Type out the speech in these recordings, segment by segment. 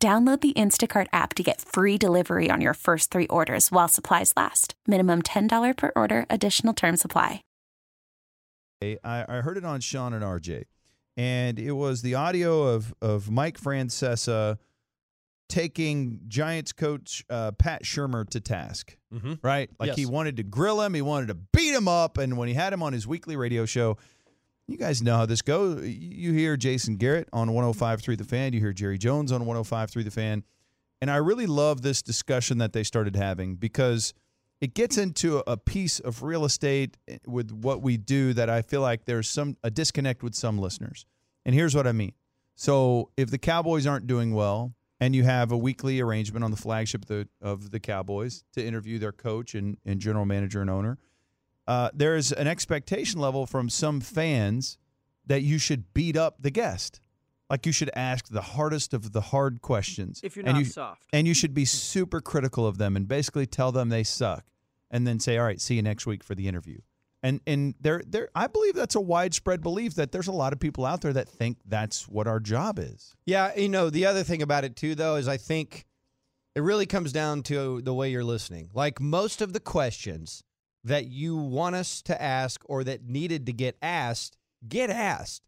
Download the Instacart app to get free delivery on your first three orders while supplies last. Minimum $10 per order, additional term supply. I, I heard it on Shan and RJ, and it was the audio of, of Mike Francesa taking Giants coach uh, Pat Shurmur to task, Mm-hmm. right? Like Yes. he wanted to grill him, he wanted to beat him up, and when he had him on his weekly radio show, you guys know how this goes. You hear Jason Garrett on 105.3 The Fan. You hear Jerry Jones on 105.3 The Fan. And I really love this discussion that they started having because it gets into a piece of real estate eh, with what we do that I feel like there's some a disconnect with some listeners. And here's what I mean. So if the Cowboys aren't doing well and you have a weekly arrangement on the flagship of the, of the Cowboys to interview their coach and, and general manager and owner, uh, there is an expectation level from some fans that you should beat up the guest. Like you should ask the hardest of the hard questions. If you're and you, soft. And you should be super critical of them and basically tell them they suck and then say, all right, see you next week for the interview. And and there there I believe that's a widespread belief that there's a lot of people out there that think that's what our job is. Yeah, you know, the other thing about it too, though, is I think it really comes down to the way you're listening. Like most of the questions that you want us to ask or that needed to get asked, get asked.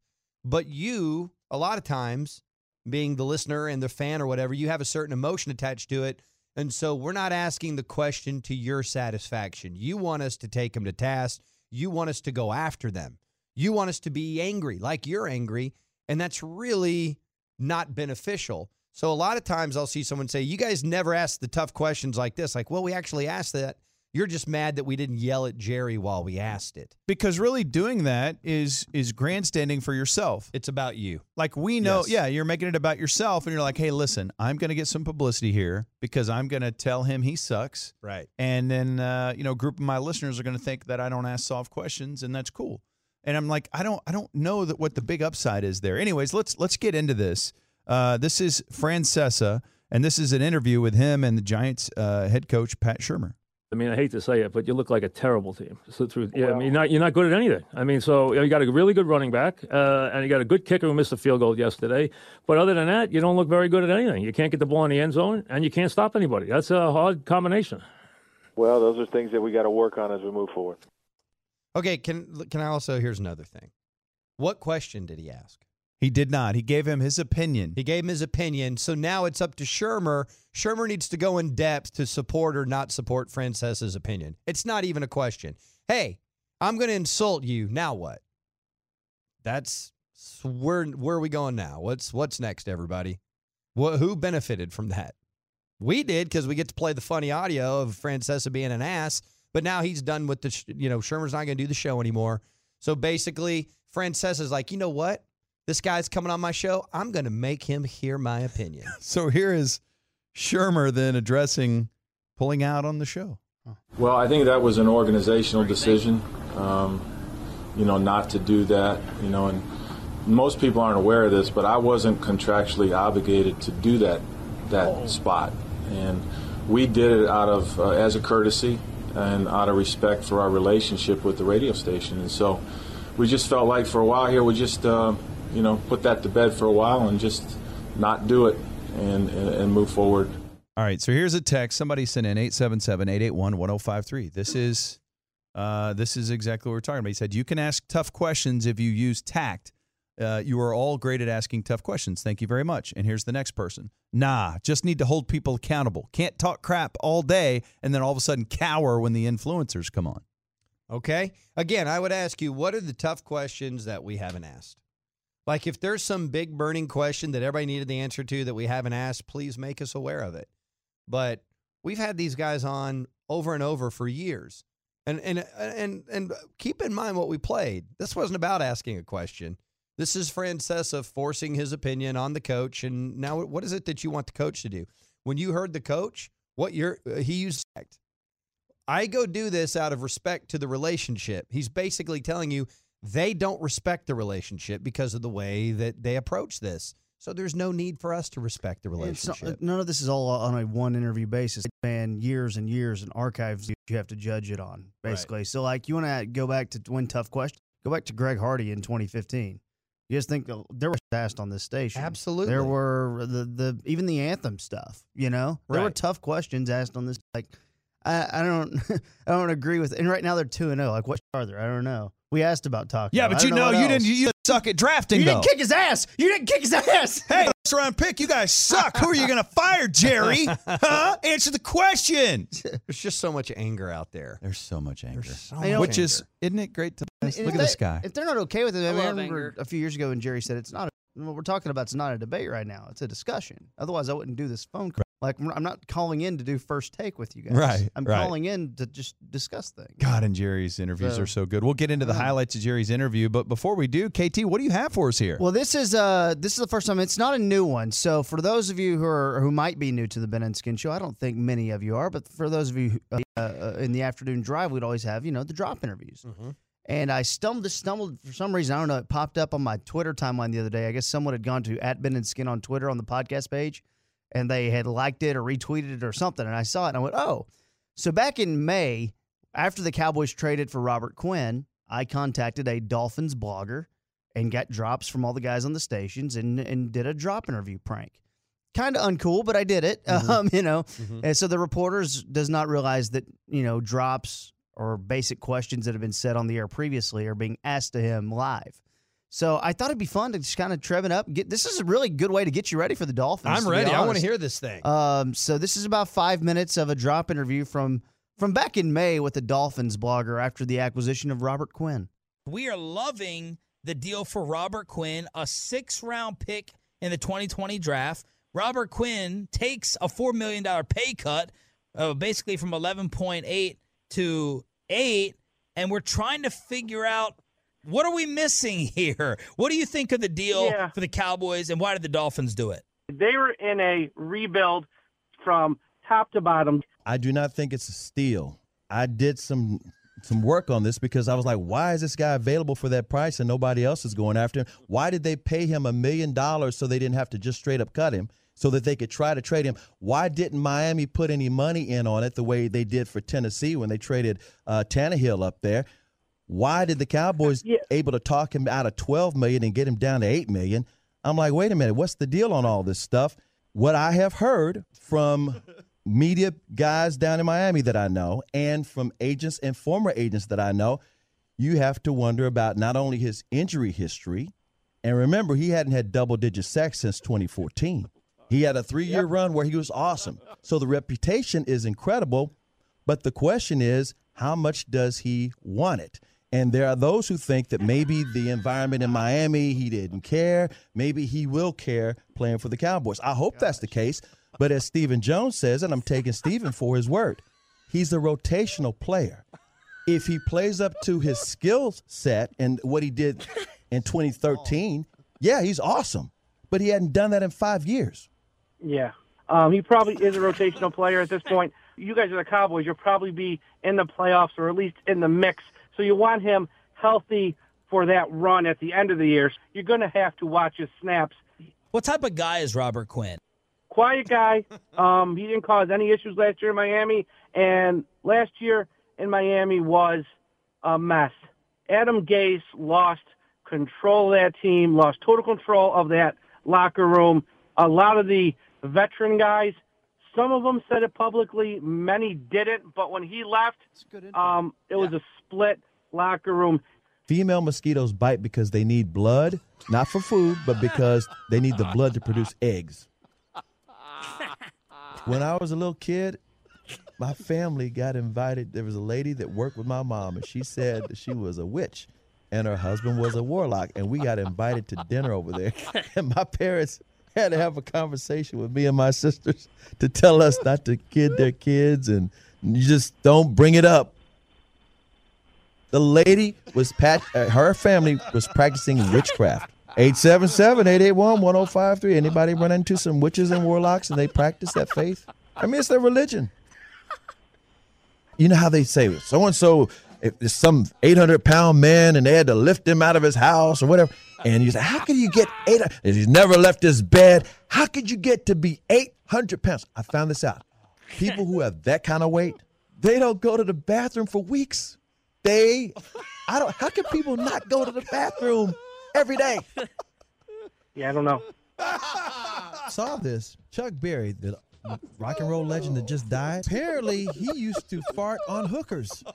But you, a lot of times, being the listener and the fan or whatever, you have a certain emotion attached to it. And so we're not asking the question to your satisfaction. You want us to take them to task. You want us to go after them. You want us to be angry like you're angry. And that's really not beneficial. So a lot of times I'll see someone say, You guys never ask the tough questions like this. Like, well, we actually asked that. You're just mad that we didn't yell at Jerry while we asked it. Because really doing that is is grandstanding for yourself. It's about you. Like we know, Yes. yeah, you're making it about yourself and you're like, "Hey, listen, I'm going to get some publicity here because I'm going to tell him he sucks." Right. And then uh, you know, a group of my listeners are going to think that I don't ask soft questions and that's cool. And I'm like, I don't I don't know that what the big upside is there. Anyways, let's let's get into this. Uh, this is Francesa and this is an interview with him and the Giants uh, head coach Pat Shurmur. I mean, I hate to say it, but you look like a terrible team. So through, yeah, I mean, you're not, you're not good at anything. I mean, so you got a really good running back, uh, and you got a good kicker who missed a field goal yesterday. But other than that, you don't look very good at anything. You can't get the ball in the end zone, and you can't stop anybody. That's a hard combination. Well, those are things that we got to work on as we move forward. Okay, can can I also here's another thing. What question did he ask? He did not. He gave him his opinion. He gave him his opinion. So now it's up to Shurmur. Shurmur needs to go in depth to support or not support Francesa's opinion. It's not even a question. Hey, I'm going to insult you. Now what? That's where where are we going now? What's what's next, everybody? What who benefited from that? We did because we get to play the funny audio of Francesa being an ass. But now he's done with the sh- you know Shurmur's not going to do the show anymore. So basically, Francesa's like, you know what? This guy's coming on my show. I'm going to make him hear my opinion. So here is Shurmur then addressing pulling out on the show. Well, I think that was an organizational decision, um, you know, not to do that, you know, and most people aren't aware of this, but I wasn't contractually obligated to do that that spot, and we did it out of uh, as a courtesy and out of respect for our relationship with the radio station, and so we just felt like for a while here we just uh, you know put that to bed for a while and just not do it and and, and move forward. All right, so here's a text somebody sent in 877-881-1053. This is uh, this is exactly what we're talking about. He said you can ask tough questions if you use tact. Uh, you are all great at asking tough questions. Thank you very much. And here's the next person. Nah, just need to hold people accountable. Can't talk crap all day and then all of a sudden cower when the influencers come on. Okay. Again, I would ask you, what are the tough questions that we haven't asked? Like, if there's some big burning question that everybody needed the answer to that we haven't asked, please make us aware of it. But we've had these guys on over and over for years. And and and and keep in mind what we played. This wasn't about asking a question. This is Francesa forcing his opinion on the coach. And now, what is it that you want the coach to do? when you heard the coach, what you're uh, he used. I go do this out of respect to the relationship. He's basically telling you they don't respect the relationship because of the way that they approach this. So there's no need for us to respect the not- relationship. none of this is all on a one interview basis. And years and years and archives you have to judge it on, basically. So, like, you want to go back to win tough questions? Go back to Greg Hardy in 2015. You just think uh, there were asked on this station. Absolutely. There were the the even the anthem stuff. You know, there were tough questions asked on this. Like, I, I don't I don't agree with. And right now they're two and zero. Like, what are there? I don't know. We asked about Taco. Yeah, but you know what you else. didn't you suck at drafting You though. didn't kick his ass. You didn't kick his ass. Hey, first round pick, you guys suck. Who are you going to fire, Jerry? Huh? Answer the question. There's just so much anger out there. There's so much anger. There's so much Which is, anger. isn't it great to And look if at they- this guy? If they're not okay with it, I, mean, I remember anger. a few years ago when Jerry said it's not. A, what we're talking about is not a debate right now. It's a discussion. Otherwise, I wouldn't do this phone call. Like I'm not calling in to do first take with you guys. Right, I'm right. calling in to just discuss things. God, and Jerry's interviews So- are so good. We'll get into the highlights of Jerry's interview, but before we do, KT, what do you have for us here? Well, this is uh this is the first time. It's not a new one. So for those of you who are who might be new to the Ben and Skin Show, I don't think many of you are, but for those of you who, uh, uh, in the afternoon drive, we'd always have you know the drop interviews. And I stumbled, stumbled for some reason. I don't know. It popped up on my Twitter timeline the other day. I guess someone had gone to at Ben and Skin on Twitter on the podcast page, and they had liked it or retweeted it or something. And I saw it, and I went, "Oh." So back in May, after the Cowboys traded for Robert Quinn, I contacted a Dolphins blogger and got drops from all the guys on the stations and and did a drop interview prank. Kind of uncool, but I did it. Um, you know, and so the reporters does not realize that you know drops or basic questions that have been said on the air previously are being asked to him live. So I thought it'd be fun to just kind of trev it up. Get this is a really good way to get you ready for the Dolphins. I'm ready. I want to hear this thing. Um, so this is about five minutes of a drop interview from from back in May with the Dolphins blogger after the acquisition of Robert Quinn. We are loving the deal for Robert Quinn, a six round pick in the 2020 draft. Robert Quinn takes a $4 million pay cut, uh, basically from 11.8 to 8. And we're trying to figure out what are we missing here? What do you think of the deal Yeah. for the Cowboys, and why did the Dolphins do it? They were in a rebuild from top to bottom. I do not think it's a steal. I did some some work on this because I was like, why is this guy available for that price and nobody else is going after him? Why did they pay him a million dollars so they didn't have to just straight up cut him so that they could try to trade him? Why didn't Miami put any money in on it the way they did for Tennessee when they traded uh, Tannehill up there? Why did the Cowboys Yeah. able to talk him out of 12 million and get him down to 8 million? I'm like, wait a minute, what's the deal on all this stuff? What I have heard from media guys down in Miami that I know and from agents and former agents that I know, you have to wonder about not only his injury history, and remember, he hadn't had double digit sacks since 2014. He had a three year run where he was awesome. So the reputation is incredible. But the question is, how much does he want it? And there are those who think that maybe the environment in Miami, he didn't care. Maybe he will care playing for the Cowboys. I hope that's the case. But as Stephen Jones says, and I'm taking Stephen for his word, he's a rotational player. If he plays up to his skill set and what he did in 2013, yeah, he's awesome. But he hadn't done that in five years. Yeah. Um, he probably is a rotational player at this point. You guys are the Cowboys. You'll probably be in the playoffs or at least in the mix. So you want him healthy for that run at the end of the year. You're going to have to watch his snaps. What type of guy is Robert Quinn? Quiet guy. Um, he didn't cause any issues last year in Miami, and last year in Miami was a mess. Adam Gase lost control of that team, lost total control of that locker room. A lot of the veteran guys, some of them said it publicly, many didn't. But when he left, um, it was a split locker room. Female mosquitoes bite because they need blood, not for food, but because they need the blood to produce eggs. When I was a little kid, my family got invited. There was a lady that worked with my mom, and she said that she was a witch, and her husband was a warlock, and we got invited to dinner over there. And my parents had to have a conversation with me and my sisters to tell us not to kid their kids, and you just don't bring it up. The lady was pat. Uh, her family was practicing witchcraft. 877-881-1053. Anybody run into some witches and warlocks and they practice that faith? I mean, it's their religion. You know how they say so and so there's some 800 pound man and they had to lift him out of his house or whatever. And you say, how could you get eight? He's never left his bed. How could you get to be 800 pounds? I found this out. People who have that kind of weight, they don't go to the bathroom for weeks. They, I don't, how can people not go to the bathroom every day? Yeah, I don't know. Saw this. Chuck Berry, the rock and roll legend that just died. Apparently, he used to fart on hookers.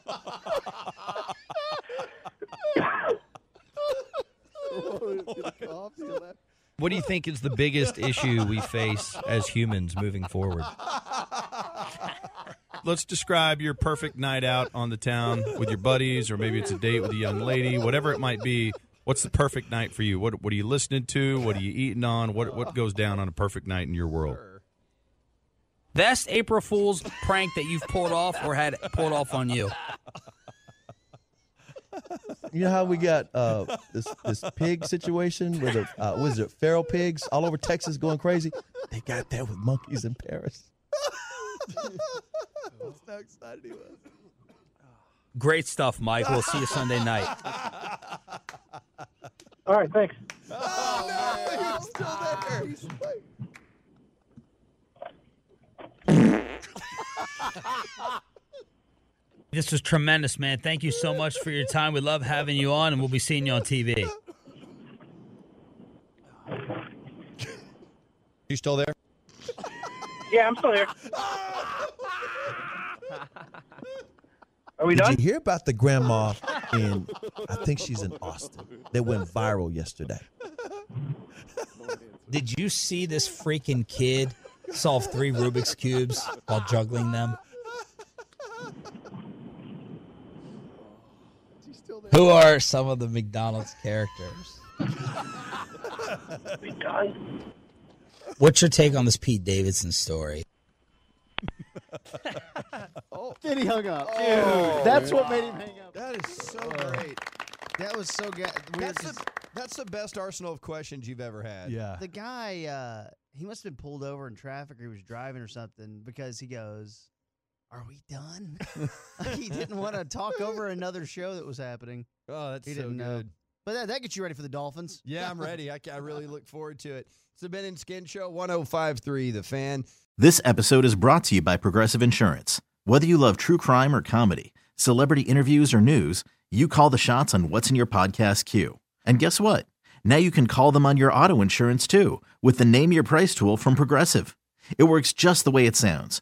What do you think is the biggest issue we face as humans moving forward? Let's describe your perfect night out on the town with your buddies, or maybe it's a date with a young lady, whatever it might be. What's the perfect night for you? What What are you listening to? What are you eating on? What What goes down on a perfect night in your world? Best April Fool's prank that you've pulled off or had pulled off on you. You know how we got uh, this this pig situation with the uh, was it feral pigs all over Texas going crazy? They got that with monkeys in Paris. That's how excited he was. Great stuff, Mike. We'll see you Sunday night. All right, thanks. This was tremendous, man. Thank you so much for your time. We love having you on, and we'll be seeing you on TV. You still there? Yeah, I'm still here. Are we Did done? you hear about the grandma in? I think she's in Austin. That went viral yesterday. Did you see this freaking kid solve three Rubik's cubes while juggling them? Who are some of the McDonald's characters? we done? What's your take on this Pete Davidson story? oh. Then he hung up. Oh, That's what made him hang up. That is so great. That was so good. That's the, that's the best arsenal of questions you've ever had. Yeah. The guy, uh, he must have been pulled over in traffic or he was driving or something because he goes, Are we done? He didn't want to talk over another show that was happening. Oh, that's He so didn't know. good. But that, that gets you ready for the Dolphins. Yeah, I'm ready. I, I really look forward to it. It's the Ben and Skin Show 1053, The Fan. This episode is brought to you by Progressive Insurance. Whether you love true crime or comedy, celebrity interviews or news, you call the shots on what's in your podcast queue. And guess what? Now you can call them on your auto insurance too with the Name Your Price tool from Progressive. It works just the way it sounds.